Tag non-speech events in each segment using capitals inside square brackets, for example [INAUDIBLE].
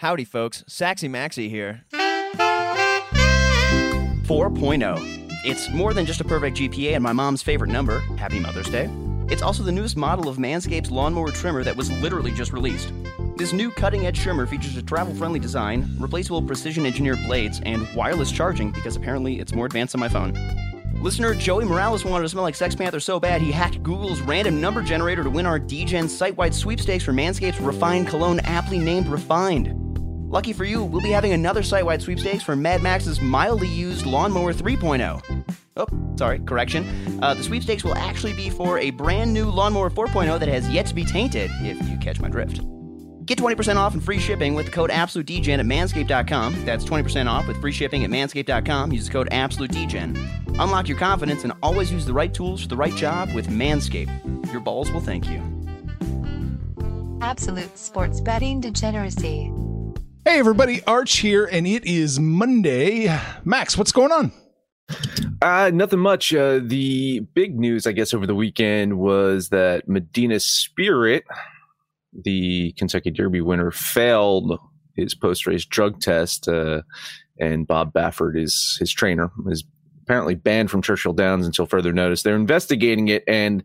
Howdy, folks. Saxy Maxi here. 4.0. It's more than just a perfect GPA and my mom's favorite number. Happy Mother's Day. It's also the newest model of Manscaped's lawnmower trimmer that was literally just released. This new cutting edge trimmer features a travel friendly design, replaceable precision engineered blades, and wireless charging because apparently it's more advanced than my phone. Listener Joey Morales wanted to smell like Sex Panther so bad he hacked Google's random number generator to win our DGen site wide sweepstakes for Manscaped's refined cologne, aptly named Refined. Lucky for you, we'll be having another site wide sweepstakes for Mad Max's mildly used Lawnmower 3.0. Oh, sorry, correction. Uh, the sweepstakes will actually be for a brand new Lawnmower 4.0 that has yet to be tainted, if you catch my drift. Get 20% off and free shipping with the code AbsoluteDGen at manscaped.com. That's 20% off with free shipping at manscaped.com. Use the code AbsoluteDGen. Unlock your confidence and always use the right tools for the right job with Manscaped. Your balls will thank you. Absolute sports betting degeneracy. Hey, everybody, Arch here, and it is Monday. Max, what's going on? Uh, nothing much. Uh, the big news, I guess, over the weekend was that Medina Spirit, the Kentucky Derby winner, failed his post race drug test. Uh, and Bob Baffert is his trainer, is apparently banned from Churchill Downs until further notice. They're investigating it, and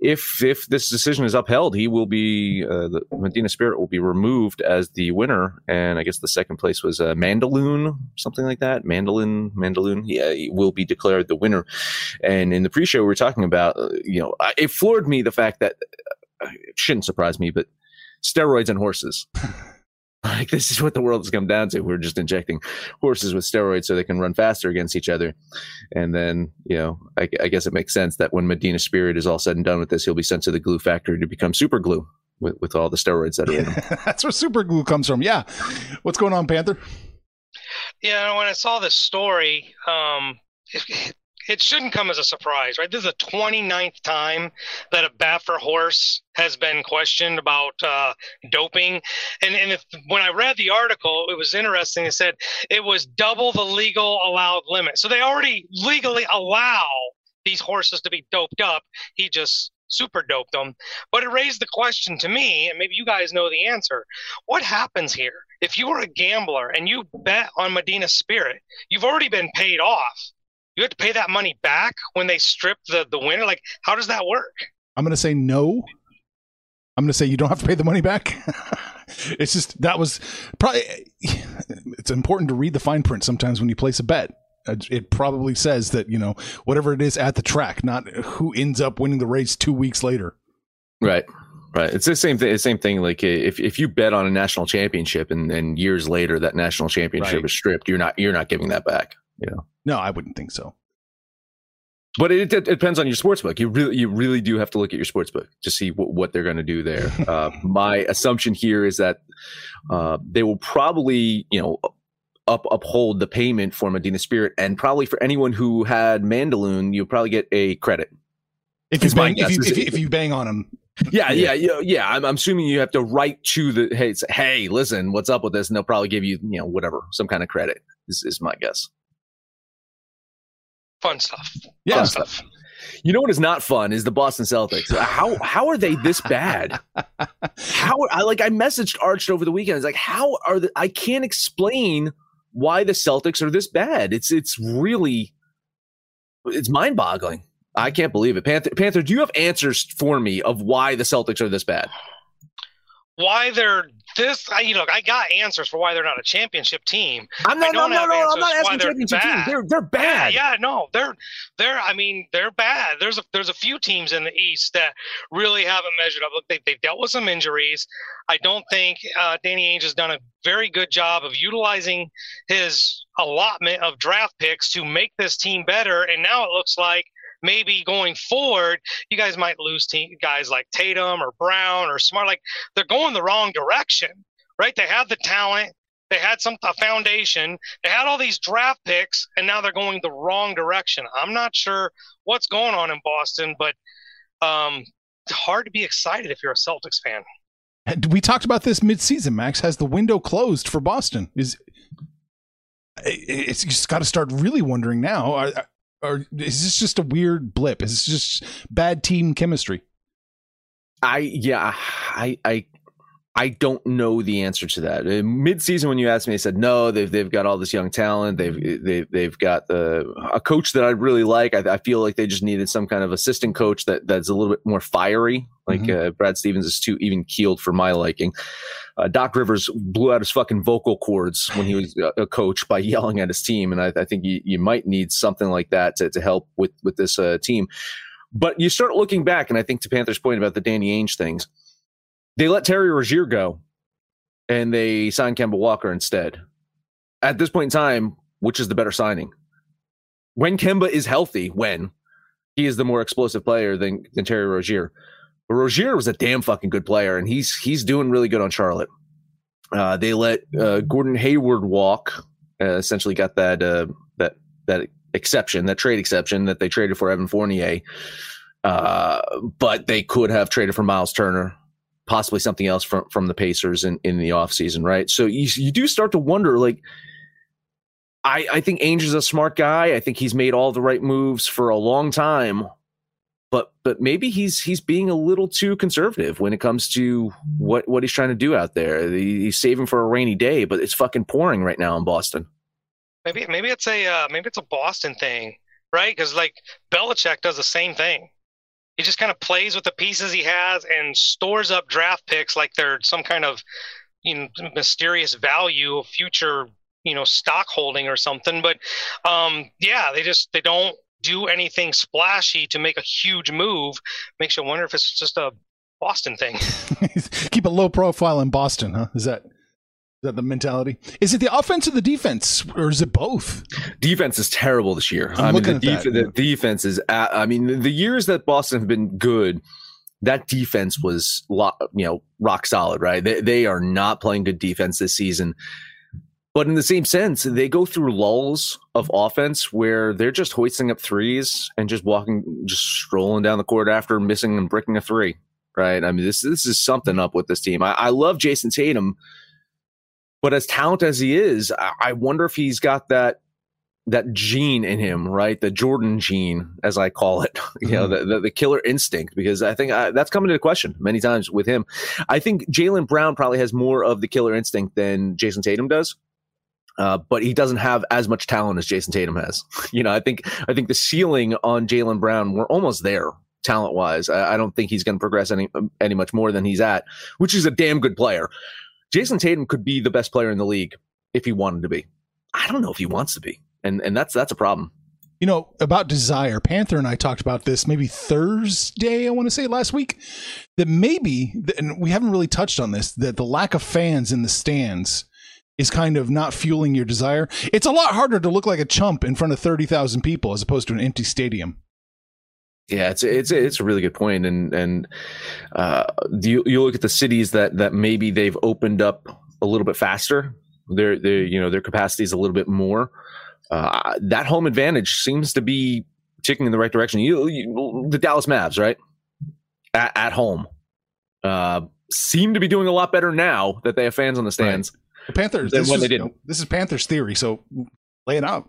if if this decision is upheld, he will be uh, the Medina Spirit will be removed as the winner. And I guess the second place was uh, Mandaloon, something like that. Mandolin, Mandaloun. Yeah, he will be declared the winner. And in the pre-show, we were talking about, uh, you know, it floored me the fact that uh, it shouldn't surprise me, but steroids and horses. [LAUGHS] Like this is what the world has come down to. We're just injecting horses with steroids so they can run faster against each other. And then, you know, I, I, guess it makes sense that when Medina Spirit is all said and done with this, he'll be sent to the glue factory to become super glue with, with all the steroids that are in him. [LAUGHS] That's where super glue comes from. Yeah. What's going on, Panther? Yeah, when I saw this story, um, it, [LAUGHS] it shouldn't come as a surprise, right? This is the 29th time that a Baffert horse has been questioned about uh, doping. And, and if, when I read the article, it was interesting. It said it was double the legal allowed limit. So they already legally allow these horses to be doped up. He just super doped them. But it raised the question to me, and maybe you guys know the answer. What happens here? If you were a gambler and you bet on Medina Spirit, you've already been paid off you have to pay that money back when they strip the the winner. Like, how does that work? I'm going to say no. I'm going to say you don't have to pay the money back. [LAUGHS] it's just that was probably. It's important to read the fine print sometimes when you place a bet. It probably says that you know whatever it is at the track, not who ends up winning the race two weeks later. Right. Right. It's the same thing. The same thing. Like if, if you bet on a national championship and, then years later that national championship right. is stripped, you're not you're not giving that back. You know. No, I wouldn't think so. But it, it, depends on your sports book. You really, you really do have to look at your sports book to see what, what they're going to do there. [LAUGHS] uh, my assumption here is that uh, they will probably, you know, up uphold the payment for Medina Spirit, and probably for anyone who had Mandaloun, you'll probably get a credit. If you bang, if you, if, you, if you bang on them, yeah, yeah, yeah, yeah. I'm, I'm, assuming you have to write to the hey, say, hey, listen, what's up with this? And they'll probably give you, you know, whatever, some kind of credit. Is, is my guess fun stuff. Yeah, fun stuff. You know what is not fun is the Boston Celtics. How how are they this bad? How I like I messaged Arch over the weekend. It's like how are the I can't explain why the Celtics are this bad. It's it's really it's mind boggling. I can't believe it. Panther Panther, do you have answers for me of why the Celtics are this bad? Why they're this, I, you know, I got answers for why they're not a championship team. I'm not, no, no, no, I'm not asking championship team. They're they're bad. Yeah, yeah, no, they're they're. I mean, they're bad. There's a there's a few teams in the East that really haven't measured up. Look, they they've dealt with some injuries. I don't think uh, Danny Ainge has done a very good job of utilizing his allotment of draft picks to make this team better. And now it looks like maybe going forward, you guys might lose team, guys like Tatum or Brown or Smart. Like they're going the wrong direction, right? They have the talent. They had some a foundation. They had all these draft picks, and now they're going the wrong direction. I'm not sure what's going on in Boston, but um, it's hard to be excited if you're a Celtics fan. We talked about this midseason. Max has the window closed for Boston. Is it's just got to start really wondering now. Are, are, is this just a weird blip? Is this just bad team chemistry? I yeah, I I I don't know the answer to that. Mid season, when you asked me, I said no. They've they've got all this young talent. They've they've they've got the a coach that I really like. I, I feel like they just needed some kind of assistant coach that that's a little bit more fiery. Like mm-hmm. uh, Brad Stevens is too even keeled for my liking. Uh, Doc Rivers blew out his fucking vocal cords when he was a coach by [LAUGHS] yelling at his team, and I, I think you, you might need something like that to, to help with with this uh, team. But you start looking back, and I think to Panther's point about the Danny Ainge things they let Terry Rozier go and they signed Kemba Walker instead. At this point in time, which is the better signing? When Kemba is healthy, when he is the more explosive player than, than Terry Rozier. But Rozier was a damn fucking good player, and he's he's doing really good on Charlotte. Uh, they let uh, Gordon Hayward walk. Uh, essentially, got that uh, that that exception, that trade exception that they traded for Evan Fournier. Uh, but they could have traded for Myles Turner possibly something else from from the Pacers in, in the offseason, right? So you you do start to wonder like I, I think Ainge is a smart guy. I think he's made all the right moves for a long time. But but maybe he's he's being a little too conservative when it comes to what what he's trying to do out there. He's saving for a rainy day, but it's fucking pouring right now in Boston. Maybe maybe it's a uh, maybe it's a Boston thing, right? Because like Belichick does the same thing he just kind of plays with the pieces he has and stores up draft picks like they're some kind of you know mysterious value future you know stock holding or something. But um yeah they just they don't do anything splashy to make a huge move. Makes you wonder if it's just a boston thing. [LAUGHS] Keep a low profile in boston huh? Is that that the mentality? Is it the offense or the defense, or is it both? Defense is terrible this year. I'm i mean, the, def- the defense is. At, I mean, the years that Boston have been good, that defense was, you know, rock solid. Right? They they are not playing good defense this season. But in the same sense, they go through lulls of offense where they're just hoisting up threes and just walking, just strolling down the court after missing and bricking a three. Right? I mean, this this is something up with this team. I, I love Jayson Tatum but as talented as he is, I wonder if he's got that that gene in him, right? The Jordan gene, as I call it, [LAUGHS] you know, mm-hmm. the, the, the, killer instinct, because I think I, that's coming into question many times with him. I think Jaylen Brown probably has more of the killer instinct than Jayson Tatum does. Uh, but he doesn't have as much talent as Jayson Tatum has. [LAUGHS] you know, I think I think the ceiling on Jaylen Brown, we're almost there talent wise. I, I don't think he's going to progress any any much more than he's at, which is a damn good player. Jayson Tatum could be the best player in the league if he wanted to be. I don't know if he wants to be, and and that's that's a problem. You know about desire. Panther and I talked about this maybe Thursday. I want to say last week that maybe, and we haven't really touched on this, that the lack of fans in the stands is kind of not fueling your desire. It's a lot harder to look like a chump in front of thirty thousand people as opposed to an empty stadium. Yeah, it's it's it's a really good point, and and uh, you you look at the cities that that maybe they've opened up a little bit faster. Their their you know their capacity is a little bit more. Uh, that home advantage seems to be ticking in the right direction. You, you the Dallas Mavs, right at, at home, uh, seem to be doing a lot better now that they have fans on the stands. Right. The Panthers. This is, you know, this is Panthers theory, so lay it out.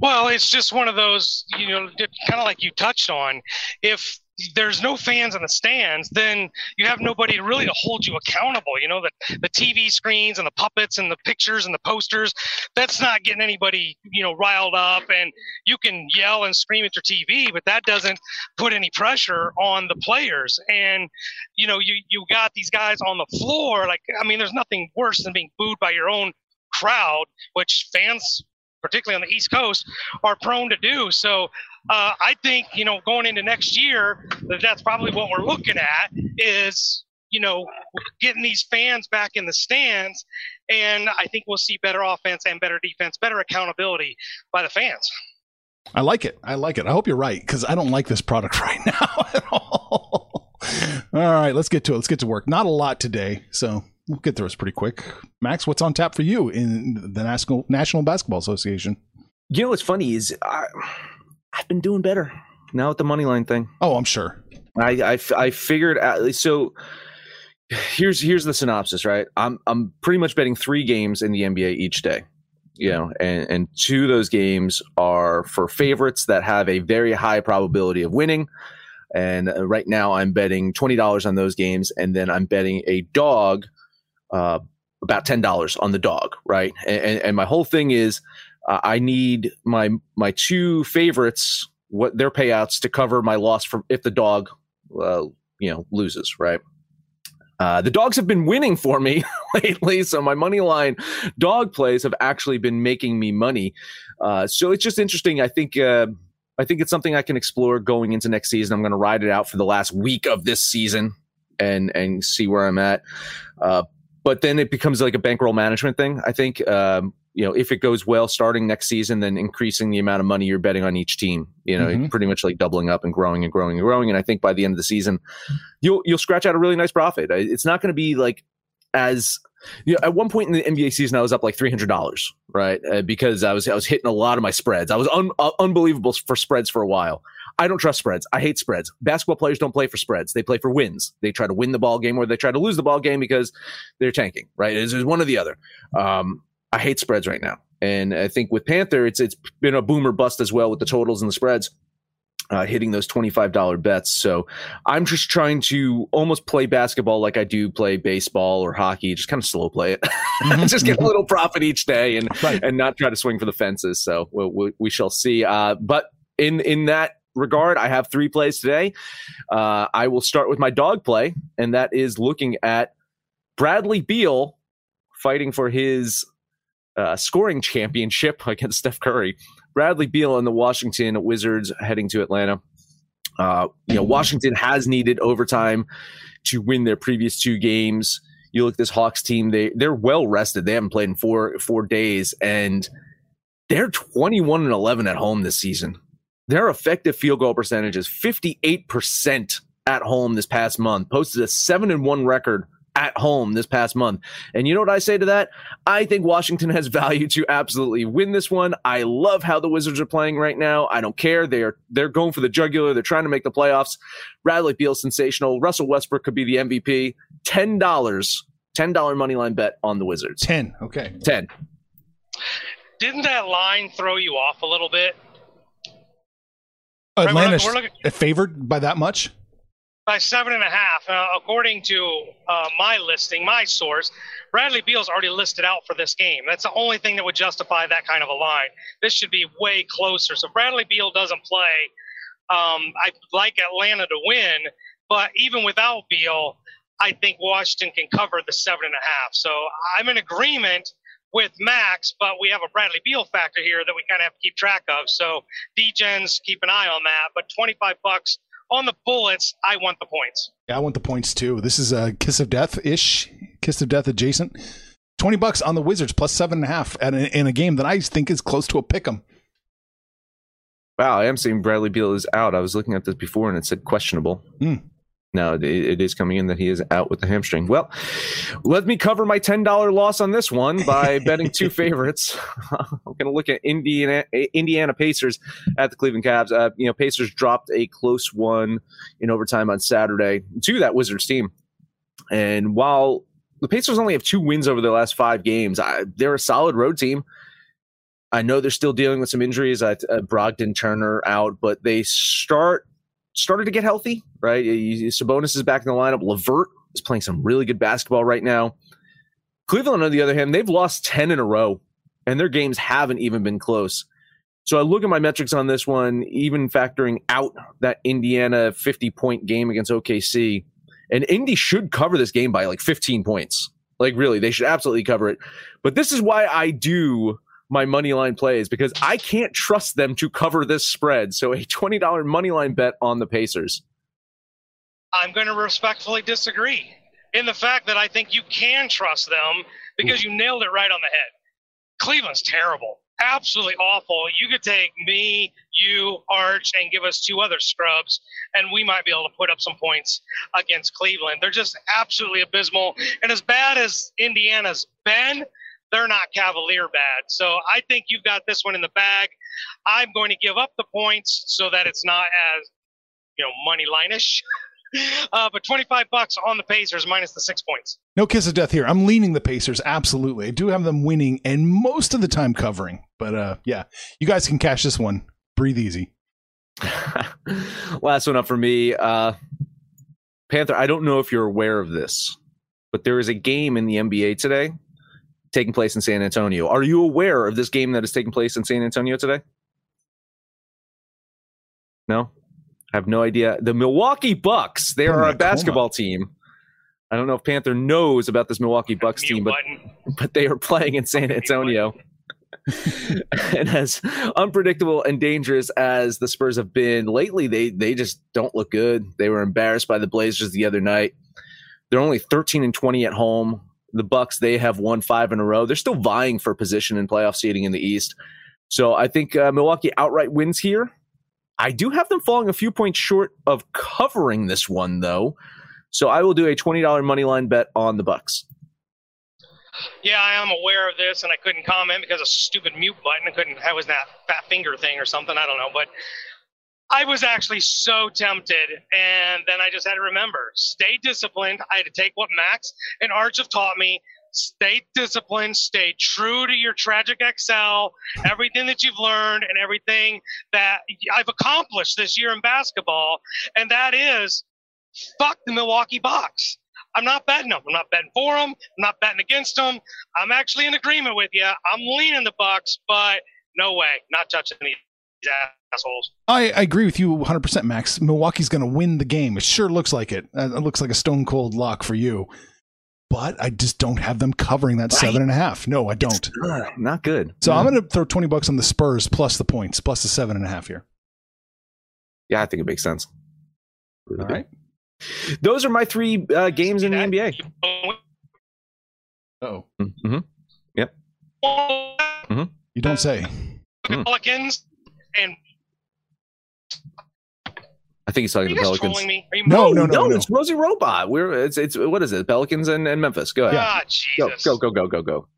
Well, it's just one of those, you know, kind of like you touched on. If there's no fans in the stands, then you have nobody really to hold you accountable. You know, the, the TV screens and the puppets and the pictures and the posters, that's not getting anybody, you know, riled up. And you can yell and scream at your TV, but that doesn't put any pressure on the players. And, you know, you, you got these guys on the floor. Like, I mean, there's nothing worse than being booed by your own crowd, which fans particularly on the East Coast, are prone to do. So uh, I think you know going into next year, that that's probably what we're looking at is you know getting these fans back in the stands, and I think we'll see better offense and better defense, better accountability by the fans. I like it. I like it. I hope you're right because I don't like this product [LAUGHS] right now at all. all right, let's get to it. Let's get to work. Not a lot today, so we'll get through this pretty quick. Max, what's on tap for you in the National National Basketball Association? You know what's funny is I, I've been doing better now with the money line thing. Oh, I'm sure. I I, I figured out so. Here's here's the synopsis, right? I'm I'm pretty much betting three games in the NBA each day, you know, and and two of those games are for favorites that have a very high probability of winning. And uh, right now, I'm betting twenty dollars on those games, and then I'm betting a dog, uh, about ten dollars on the dog, right? And, and, my whole thing is, uh, I need my my two favorites, what their payouts to cover my loss from if the dog, uh, you know, loses, right? Uh, the dogs have been winning for me [LAUGHS] lately, so my money line dog plays have actually been making me money. Uh, so it's just interesting. I think uh, I think it's something I can explore going into next season. I'm going to ride it out for the last week of this season and and see where I'm at. But then it becomes like a bankroll management thing. I think um, you know if it goes well starting next season, then increasing the amount of money you're betting on each team. You know, Mhm. pretty much like doubling up and growing and growing and growing. And I think by the end of the season, you'll you'll scratch out a really nice profit. It's not going to be like as you know, at one point in the NBA season, I was up like three hundred dollars, right? Uh, because I was I was hitting a lot of my spreads. I was un- uh, unbelievable for spreads for a while. I don't trust spreads. I hate spreads. Basketball players don't play for spreads. They play for wins. They try to win the ball game or they try to lose the ball game because they're tanking, right? It's, it's one or the other. Um, I hate spreads right now, and I think with Panther, it's it's been a boomer bust as well with the totals and the spreads. Uh, hitting those $25 bets. So I'm just trying to almost play basketball like I do play baseball or hockey, just kind of slow play it. [LAUGHS] just get a little profit each day and Right. and not try to swing for the fences. So we, we, we shall see. Uh, but in in that regard, I have three plays today. Uh, I will start with my dog play, and that is looking at Bradley Beal fighting for his uh, scoring championship [LAUGHS] against Steph Curry. Bradley Beal and the Washington Wizards heading to Atlanta. Uh, you know, Washington has needed overtime to win their previous two games. You look at this Hawks team; they they're well rested. They haven't played in four four days, and they're twenty one and eleven at home this season. Their effective field goal percentage is fifty eight percent at home this past month. Posted a seven and one record at home this past month. And you know what I say to that? I think Washington [LAUGHS] has value to absolutely win this one. I love how the Wizards are playing right now. I don't care. They're they're going for the jugular. They're trying to make the playoffs. Bradley Beal sensational. Russell Westbrook could be the MVP. Ten dollars, ten dollar money line bet on the Wizards. 10. Okay. Ten. Didn't that line throw you off a little bit? We're Atlanta's we're looking- favored by that much? By seven and a half. Uh, according to uh, my listing, my source, Bradley Beal's already listed out for this game. That's the only thing that would justify that kind of a line. This should be way closer. So Bradley Beal doesn't play. Um, I like Atlanta to win, but even without Beal, I think Washington can cover the seven and a half. So I'm in agreement with Max, but we have a Bradley Beal factor here that we kind of have to keep track of. So DGens, keep an eye on that. But 25 bucks on the bullets, I want the points. Yeah, I want the points too. This is a kiss of death ish, kiss of death adjacent. 20 bucks on the Wizards plus seven and a half at a, in a game that I think is close to a pick 'em. Wow, I am seeing Bradley Beal is out. I was looking at this before and it said questionable. Hmm. No, it, it is coming in that he is out with the hamstring. Well, let me cover my ten dollar loss on this one by [LAUGHS] betting two favorites. [LAUGHS] I'm going to look at Indiana Indiana Pacers at the Cleveland Cavs. Uh, you know, Pacers dropped a close one in overtime on Saturday to that Wizards team, and while the Pacers only have two wins over their last five games, I, they're a solid road team. I know they're still dealing with some injuries. Uh, uh, Brogdon, Turner out, but they start started to get healthy. Right, Sabonis is back in the lineup. LeVert is playing some really good basketball right now. Cleveland, on the other hand, they've lost ten in a row, and their games haven't even been close. So I look at my metrics on this one, even factoring out that Indiana 50 point game against OKC, and Indy should cover this game by like 15 points. Like really, they should absolutely cover it. But this is why I do my money line plays because I can't trust them to cover this spread. So a $20 money line bet on the Pacers. I'm going to respectfully disagree in the fact that I think you can trust them because you nailed it right on the head. Cleveland's terrible. absolutely awful. You could take me, you, Arch, and give us two other scrubs, and we might be able to put up some points against Cleveland. They're just absolutely abysmal. And as bad as Indiana's been, they're not Cavalier bad. So I think you've got this one in the bag. I'm going to give up the points so that it's not as, you know, money line-ish. [LAUGHS] Uh, but 25 bucks on the Pacers minus the six points. No kiss of death here. I'm leaning the Pacers. Absolutely. I do have them winning and most of the time covering. But uh, yeah, you guys can cash this one. Breathe easy. [LAUGHS] Last one up for me. Uh, Panther, I don't know if you're aware of this, but there is a game in the NBA today taking place in San Antonio. Are you aware of this game that is taking place in San Antonio today? No? I have no idea. The Milwaukee Bucks, they are a basketball team. I don't know if Panther knows about this Milwaukee Bucks team, but, but they are playing in San Antonio. [LAUGHS] and as unpredictable and dangerous as the Spurs have been lately, they they just don't look good. They were embarrassed by the Blazers the other night. They're only 13 and 20 at home. The Bucks they have won five in a row. They're still vying for position in playoff seeding in the East. So I think uh, Milwaukee outright wins here. I do have them falling a few points short of covering this one though. So I will do a $20 money line bet on the Bucks. Yeah, I am aware of this, and I couldn't comment because of stupid mute button. I couldn't. That was that fat finger thing or something. I don't know, but I was actually so tempted, and then I just had to remember: stay disciplined. I had to take what Max and Arch have taught me. Stay disciplined. Stay true to your tragic Excel. Everything that you've learned and everything that I've accomplished this year in basketball, and that is, fuck the Milwaukee Bucks. I'm not betting them. I'm not betting for them. I'm not betting against them. I'm actually in agreement with you. I'm leaning the Bucks, but no way, not touching these assholes. I, I agree with you 100%, Max. Milwaukee's going to win the game. It sure looks like it. Uh, it looks like a stone cold lock for you. But I just don't have them covering that right. seven and a half. No, I don't. Uh, not good. So yeah. I'm going to throw 20 bucks on the Spurs plus the points, plus the seven and a half here. Yeah, I think it makes sense. All right. Those are my three uh, games in the NBA. Oh. Mm-hmm. Yep. Mm-hmm. You don't say. Pelicans and. I think he's talking to Pelicans. No, no, no, no, no, It's Rosie Robot. We're it's it's what is it? Pelicans and, and Memphis. Go ahead. Ah, Jesus. Go go go go go.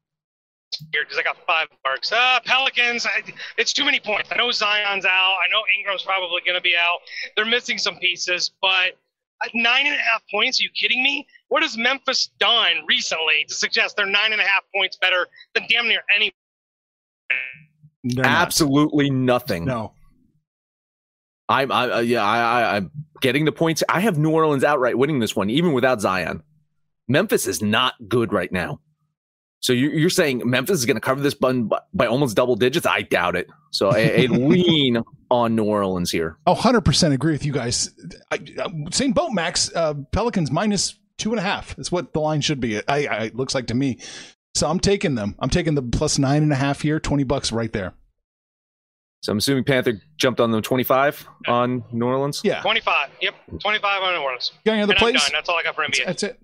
Here, because I got five marks. Uh, Pelicans. I, it's too many points. I know Zion's out. I know Ingram's probably going to be out. They're missing some pieces, but nine and a half points? Are you kidding me? What has Memphis done recently to suggest they're nine and a half points better than damn near any? Absolutely nothing. No. I'm, I, uh, yeah, I, I, I'm getting the points. I have New Orleans outright winning this one, even without Zion. Memphis is not good right now. So you're saying Memphis is going to cover this bun by almost double digits? I doubt it. So a, a [LAUGHS] lean on New Orleans here. Oh, 100% agree with you guys. I, I, same boat, Max. Uh, Pelicans minus two and a half. That's what the line should be. I, I looks like to me. So I'm taking them. I'm taking the plus nine and a half here, 20 bucks right there. So I'm assuming Panther jumped on the 25 on New Orleans? Yeah. 25. Yep. 25 on New Orleans. Got any other plays? That's all I got for NBA. That's, that's it.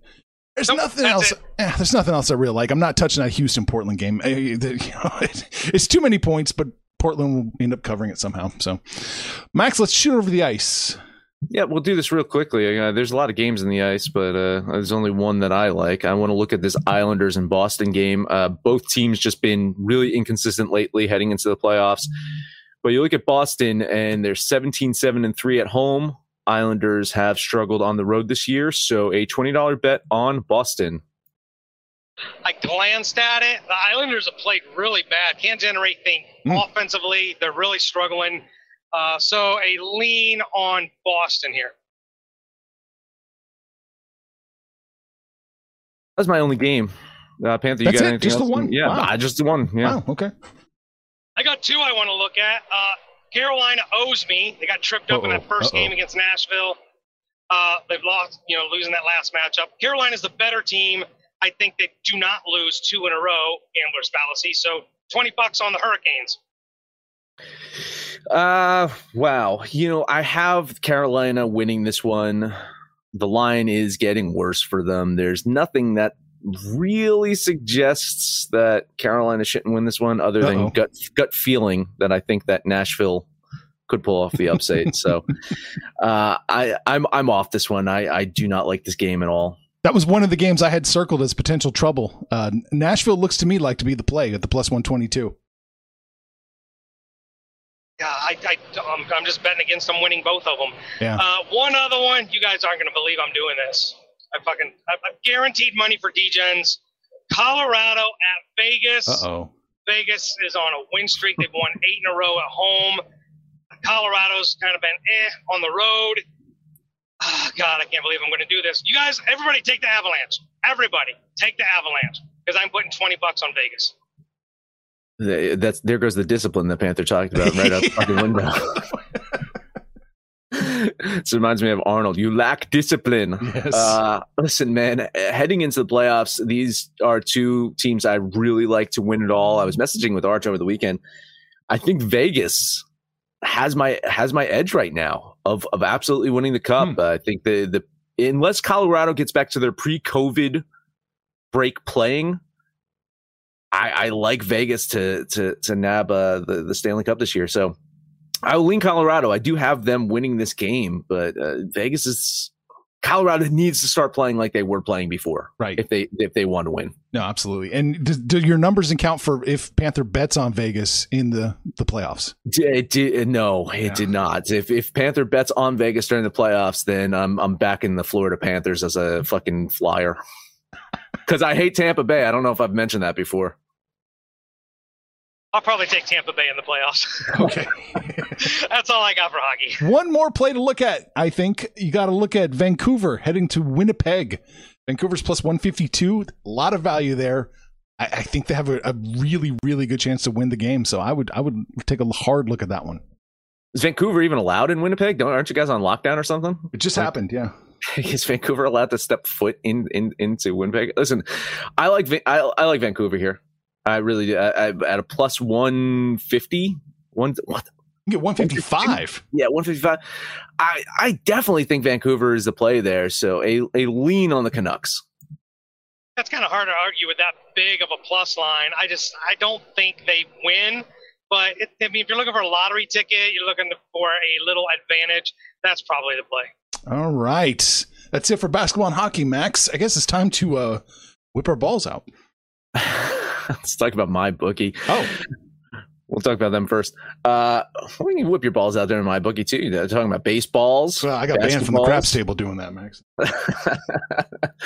There's nope, nothing else. Eh, there's nothing else I really like. I'm not touching that Houston Portland game. [LAUGHS] You know, it's too many points, but Portland will end up covering it somehow. So, Max, let's shoot over the ice. Yeah, we'll do this real quickly. Uh, there's a lot of games in the ice, but uh, there's only one that I like. I want to look at this Islanders and Boston game. Uh, both teams just been really inconsistent lately heading into the playoffs. But you look at Boston, and they're 17 7 and 3 at home. Islanders have struggled on the road this year. So a $20 bet on Boston. I glanced at it. The Islanders have played really bad. Can't generate things mm. offensively. They're really struggling. Uh, so a lean on Boston here. That's my only game. Uh, Panther, you That's got it? anything Just else? the one? Yeah, wow. just the one. Yeah. Wow, okay. I got two I want to look at. Uh, Carolina owes me. They got tripped up Uh-oh. in that 1st Uh-oh. game against Nashville. Uh, they've lost, you know, losing that last matchup. Carolina's the better team. I think they do not lose two in a row. Gambler's fallacy. So twenty bucks on the Hurricanes. Uh, wow. You know, I have Carolina winning this one. The line is getting worse for them. There's nothing that really suggests that Carolina shouldn't win this one, other than Uh-oh. gut gut feeling that I think that Nashville could pull off the [LAUGHS] upset. so uh, I I'm I'm off this one. I I do not like this game at all. That was one of the games I had circled as potential trouble. Uh, Nashville looks to me like to be the play at the plus 122. Yeah, I, I, I'm, I'm just betting against them winning both of them. Yeah. Uh, one other one, you guys aren't going to believe I'm doing this. I fucking, I, I've guaranteed money for DGens. Colorado at Vegas. Uh oh. Vegas is on a win streak. They've won eight in a row at home. Colorado's kind of been eh on the road. Ah, God, I can't believe I'm going to do this. You guys, everybody take the Avalanche. Everybody take the Avalanche because I'm putting 20 bucks on Vegas. Th- That's there goes the discipline that Panther talked about right out the fucking [LAUGHS] window. this reminds me of Arnold. You lack discipline. Yes. Uh, listen, man, heading into the playoffs, these are two teams I really like to win it all. I was messaging with Arch over the weekend. I think Vegas has my has my edge right now of of absolutely winning the cup. Hmm. Uh, I think the the unless Colorado gets back to their pre-COVID break playing, I, I like Vegas to to to nab uh, the the Stanley Cup this year. So I will lean Colorado. I do have them winning this game, but uh, Vegas is Colorado needs to start playing like they were playing before right. if they if they want to win. No, absolutely. And do, do your numbers account for if Panther bets on Vegas in the, the playoffs? It did no, it Yeah. did not. If if Panther bets on Vegas during the playoffs, then I'm I'm backing the Florida Panthers as a fucking flyer. Because I hate Tampa Bay. I don't know if I've mentioned that before. I'll probably take Tampa Bay in the playoffs. [LAUGHS] Okay. [LAUGHS] That's all I got for hockey. One more play to look at. I think you got to look at Vancouver heading to Winnipeg. Vancouver's plus 152. A lot of value there. I, I think they have a, a really, really good chance to win the game. So I would, I would take a hard look at that one. Is Vancouver even allowed in Winnipeg? Don't aren't you guys on lockdown or something? It just Like- happened. Yeah. [LAUGHS] is Vancouver allowed to step foot in, in into Winnipeg? Listen, I like I, I like Vancouver here. I really do. I, I, at a plus one fifty, one what? Get 155. Yeah, one fifty five. I I definitely think Vancouver is the play there. So a a lean on the Canucks. That's kind of hard to argue with that big of a plus line. I just I don't think they win. But it, I mean, if you're looking for a lottery ticket, you're looking for a little advantage. That's probably the play. All right. That's it for basketball and hockey, Max. I guess it's time to uh, whip our balls out. [LAUGHS] Let's talk about my bookie. Oh, We'll talk about them first. Uh, we can whip your balls out there in my bookie too. They're talking about baseballs. well, I got banned from the craps table doing that, Max. [LAUGHS]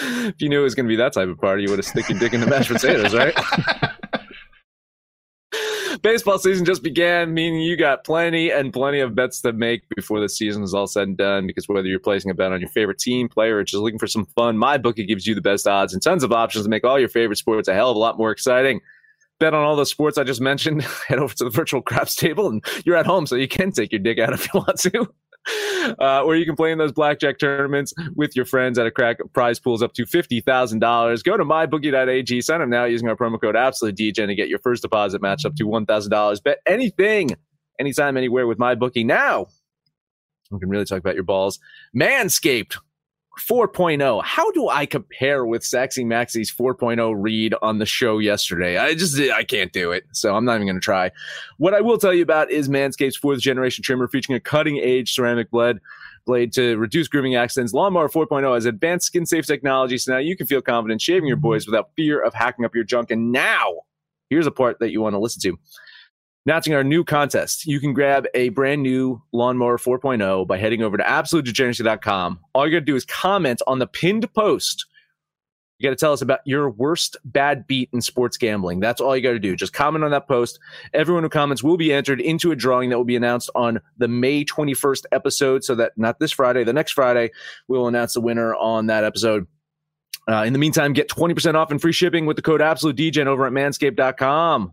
if you knew it was going to be that type of party, you would have stick your dick in the mashed potatoes, right? [LAUGHS] Baseball season just began, meaning you got plenty and plenty of bets to make before the season is all said and done. Because whether you're placing a bet on your favorite team, player, or just looking for some fun, my bookie gives you the best odds and tons of options to make all your favorite sports a hell of a lot more exciting. Bet on all those sports I just mentioned. [LAUGHS] Head over to the virtual craps table, and you're at home, so you can take your dick out if you want to. [LAUGHS] Uh, or you can play in those blackjack tournaments with your friends at a crack prize pools up to $50,000. Go to mybookie.ag, sign up now using our promo code AbsoluteDJ to get your first deposit matched up to $1,000. Bet anything, anytime, anywhere with MyBookie. Now, we can really talk about your balls. Manscaped 4.0. How do I compare with Saxy Maxie's 4.0 read on the show yesterday? I just I can't do it. So I'm not even going to try. What I will tell you about is Manscaped's fourth generation trimmer featuring a cutting edge ceramic blade blade to reduce grooming accidents. Lawnmower 4.0 has advanced skin safe technology, so now you can feel confident shaving your mm-hmm. boys without fear of hacking up your junk. And now, here's a part that you want to listen to. Announcing our new contest. You can grab a brand new Lawnmower 4.0 by heading over to absolutedegeneracy.com. All you got to do is comment on the pinned post. You got to tell us about your worst bad beat in sports gambling. That's all you got to do. Just comment on that post. Everyone who comments will be entered into a drawing that will be announced on the May 21st episode. So that not this Friday, the next Friday, we'll announce the winner on that episode. Uh, in the meantime, get 20% off and free shipping with the code AbsoluteDGen over at manscaped.com.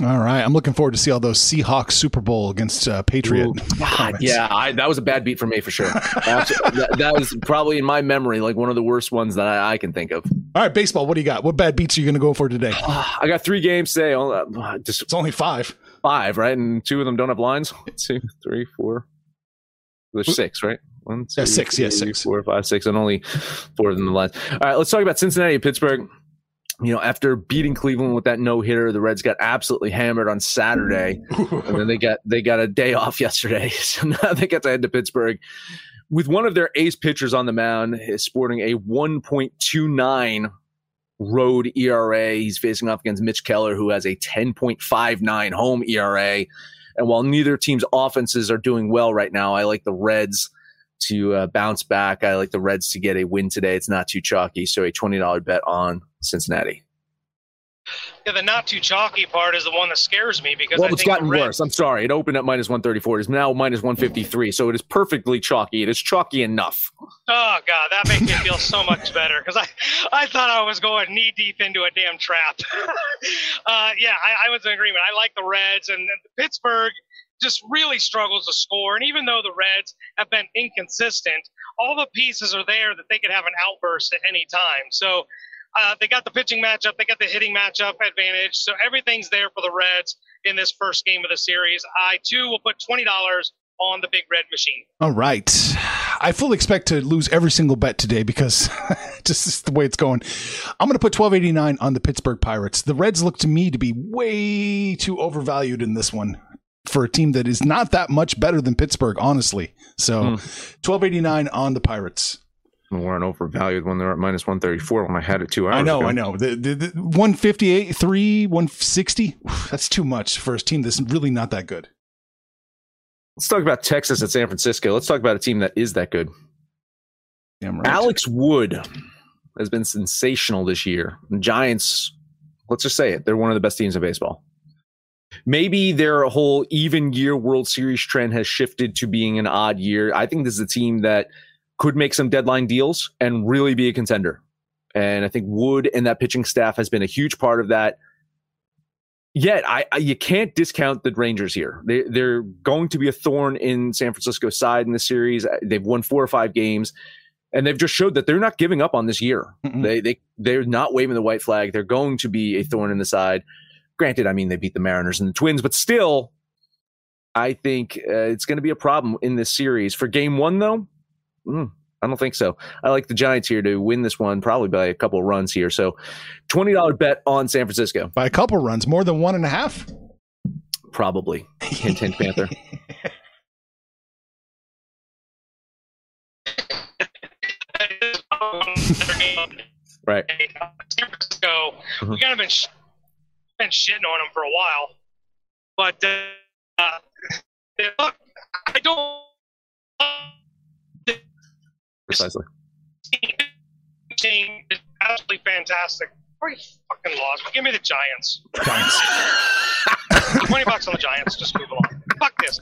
All right, I'm looking forward to see all those Seahawks Super Bowl against uh, Patriot. Ooh, [LAUGHS] yeah, I, that was a bad beat for me for sure. [LAUGHS] that, that, was probably in my memory like one of the worst ones that I, I can think of. All right, baseball. What do you got? What bad beats are you going to go for today? [SIGHS] I got three games today. Uh, just it's only five. Five, right? And two of them don't have lines. [LAUGHS] Two, three, four. There's six, right? One, two, yeah, six. Three, yeah, six. Four, five, six, and only four of them the lines. All right, let's talk about Cincinnati and Pittsburgh you know, after beating Cleveland with that no hitter, the Reds got absolutely hammered on Saturday, and then they got they got a day off yesterday. [LAUGHS] So now they get to head to Pittsburgh with one of their ace pitchers on the mound, is sporting a 1.29 road ERA. He's facing off against Mitch Keller, who has a 10.59 home ERA. And while neither team's offenses are doing well right now, I like the Reds to uh, bounce back. I like the Reds to get a win today. It's not too chalky, so a twenty dollar bet on Cincinnati. Yeah, the not too chalky part is the one that scares me because well, I it's gotten Reds, worse. I'm sorry, it opened at minus 134. It is now minus 153, so it is perfectly chalky. It is chalky enough. Oh god, that makes me feel so much better because I, I thought I was going knee deep into a damn trap. [LAUGHS] uh, yeah, I, I, was in agreement. I like the Reds and, and Pittsburgh just really struggles to score. And even though the Reds have been inconsistent, all the pieces are there that they could have an outburst at any time. So uh, they got the pitching matchup, they got the hitting matchup advantage. So everything's there for the Reds in this first game of the series. I too will put twenty dollars on the big red machine. All right. I fully expect to lose every single bet today because [LAUGHS] just is the way it's going. I'm going to put 1289 on the Pittsburgh Pirates. The Reds look to me to be way too overvalued in this one for a team that is not that much better than Pittsburgh, honestly. So, mm. twelve eighty nine on the Pirates. We weren't overvalued when they're at minus one thirty four when I had it two hours. I know, ago. I know. The, the, the one fifty eight, three, one sixty. [SIGHS] That's too much for a team that's really not that good. Let's talk about Texas at San Francisco. Let's talk about a team that is that good. Damn right. Alex Wood has been sensational this year. Giants, let's just say it, they're one of the best teams in baseball maybe their whole even year World Series trend has shifted to being an odd year. I think this is a team that could make some deadline deals and really be a contender. And I think Wood and that pitching staff has been a huge part of that. Yet, I, I you can't discount the Rangers here. They, they're going to be a thorn in San Francisco's side in the series. They've won four or five games, and they've just showed that they're not giving up on this year. Mm-hmm. They they they're not waving the white flag. They're going to be a thorn in the side. Granted, I mean, they beat the Mariners and the Twins, but still, I think uh, it's going to be a problem in this series. For game one, though, mm, I don't think so. I like the Giants here to win this one, probably by a couple of runs here. So, $20 bet on San Francisco. By a couple runs, more than one and a half? Probably. Hint, hint, Panther. [LAUGHS] right. San Francisco, mm-hmm. we kind of been been shitting on him for a while, but uh, look, I don't. Precisely. Team is absolutely fantastic. Where you fucking lost? Give me the Giants. Giants. [LAUGHS] Twenty bucks on the Giants. Just move along. Fuck this.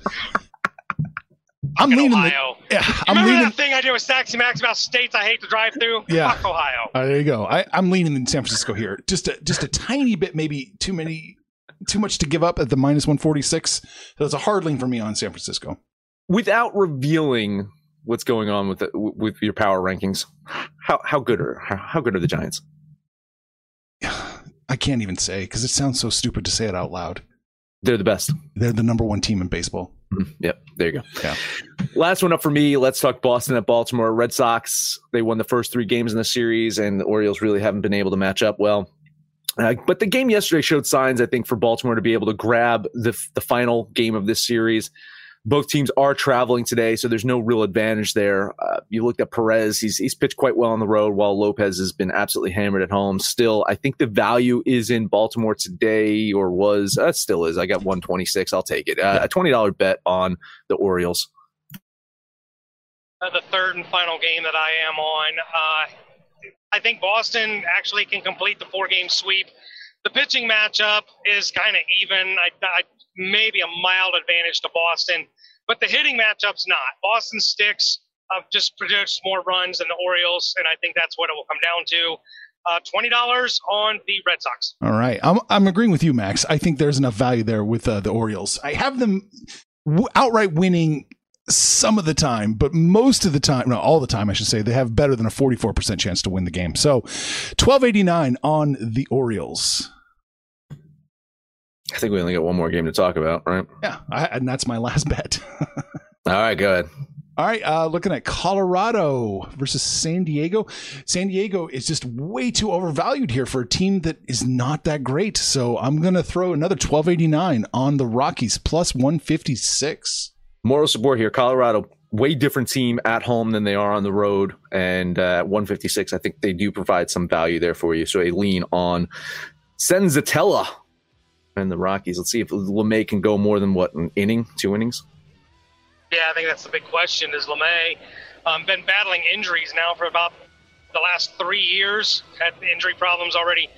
I'm leaning. Ohio. The, yeah, I'm remember leaning. that thing I did with Saxy Max about states I hate to drive through? Yeah, Fuck Ohio. Uh, there you go. I, I'm leaning in San Francisco here. Just a just a tiny bit, maybe too many, too much to give up at the minus 146. So it's a hard lean for me on San Francisco. Without revealing what's going on with the, with your power rankings, how how good are how, how good are the Giants? [SIGHS] I can't even say because it sounds so stupid to say it out loud. They're the best. They're the number one team in baseball. Mm-hmm. Yep. There you go. Yeah. Last one up for me. Let's talk Boston at Baltimore. Red Sox. They won the first three games in the series, and the Orioles really haven't been able to match up well. Uh, but the game yesterday showed signs, I think, for Baltimore to be able to grab the the final game of this series both teams are traveling today, so there's no real advantage there. Uh, you looked at Perez; he's he's pitched quite well on the road, while Lopez has been absolutely hammered at home. Still, I think the value is in Baltimore today, or was uh, still is. I got 126. I'll take it. Uh, a twenty dollar bet on the Orioles. Uh, the third and final game that I am on. Uh, I think Boston actually can complete the four game sweep. The pitching matchup is kind of even. I, I maybe a mild advantage to Boston. but the hitting matchup's not. Boston sticks uh, just produced more runs than the Orioles, and I think that's what it will come down to. Uh, twenty dollars on the Red Sox. All right, I'm I'm agreeing with you, Max. I think there's enough value there with uh, the Orioles. I have them w- outright winning some of the time, but most of the time, no, all the time, I should say, they have better than a 44% chance to win the game. So 1289 on the Orioles. I think we only got one more game to talk about, right? Yeah, I, and that's my last [LAUGHS] bet. All right, go ahead. All right, uh, looking at Colorado versus San Diego. San Diego is just way too overvalued here for a team that is not that great. So I'm going to throw another 1289 on the Rockies plus 156 moral support here. Colorado, way different team at home than they are on the road. And uh, 156, I think they do provide some value there for you. So a lean on Senzatela and the Rockies. Let's see if Lamet can go more than what, an inning, two innings? Yeah, I think that's the big question. Is Lamet um, been battling injuries now for about the last three years? Had injury problems already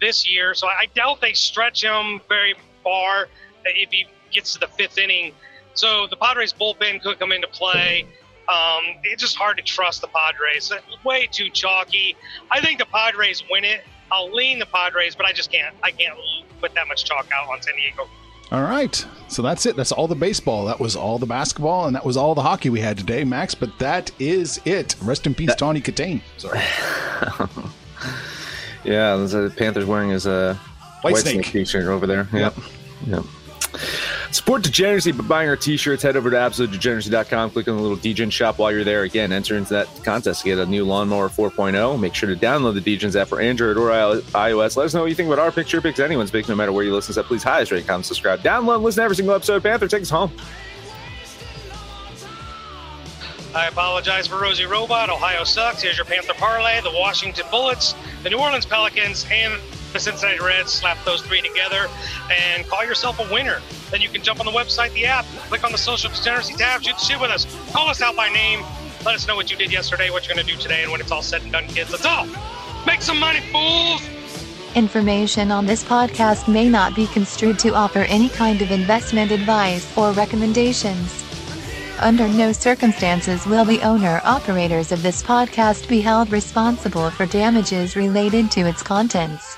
this year, so I doubt they stretch him very far if he gets to the fifth inning so the Padres bullpen could come into play. Um, it's just hard to trust the Padres. Way too chalky. I think the Padres win it. I'll lean the Padres, but I just can't. I can't put that much chalk out on San Diego. All right. So that's it. That's all the baseball. That was all the basketball, and that was all the hockey we had today, Max. But that is it. Rest in peace, that- Tawny Kitaen. Sorry. [LAUGHS] yeah, the Panthers wearing his uh, White, Whitesnake. Snake t-shirt over there. Yep. Yep. Support Degeneracy by buying our t-shirts. Head over to absolutedegeneracy.com. Click on the little Degen shop while you're there. Again, enter into that contest to get a new lawnmower 4.0. Make sure to download the Degens app for Android or iOS. Let us know what you think about our picture picks, anyone's picks, no matter where you listen. So please highest rate, comment, subscribe, download, listen to every single episode. Panther, take us home. I apologize for Rosie Robot. Ohio sucks. Here's your Panther parlay. The Washington Bullets, the New Orleans Pelicans, and the Cincinnati Reds. Slap those three together and call yourself a winner. Then you can jump on the website, the app, click on the social degeneracy tab, shoot shit with us. Call us out by name. Let us know what you did yesterday, what you're going to do today, and when it's all said and done, kids. Let's all make some money, fools! Information on this podcast may not be construed to offer any kind of investment advice or recommendations. Under no circumstances will the owner operators of this podcast be held responsible for damages related to its contents.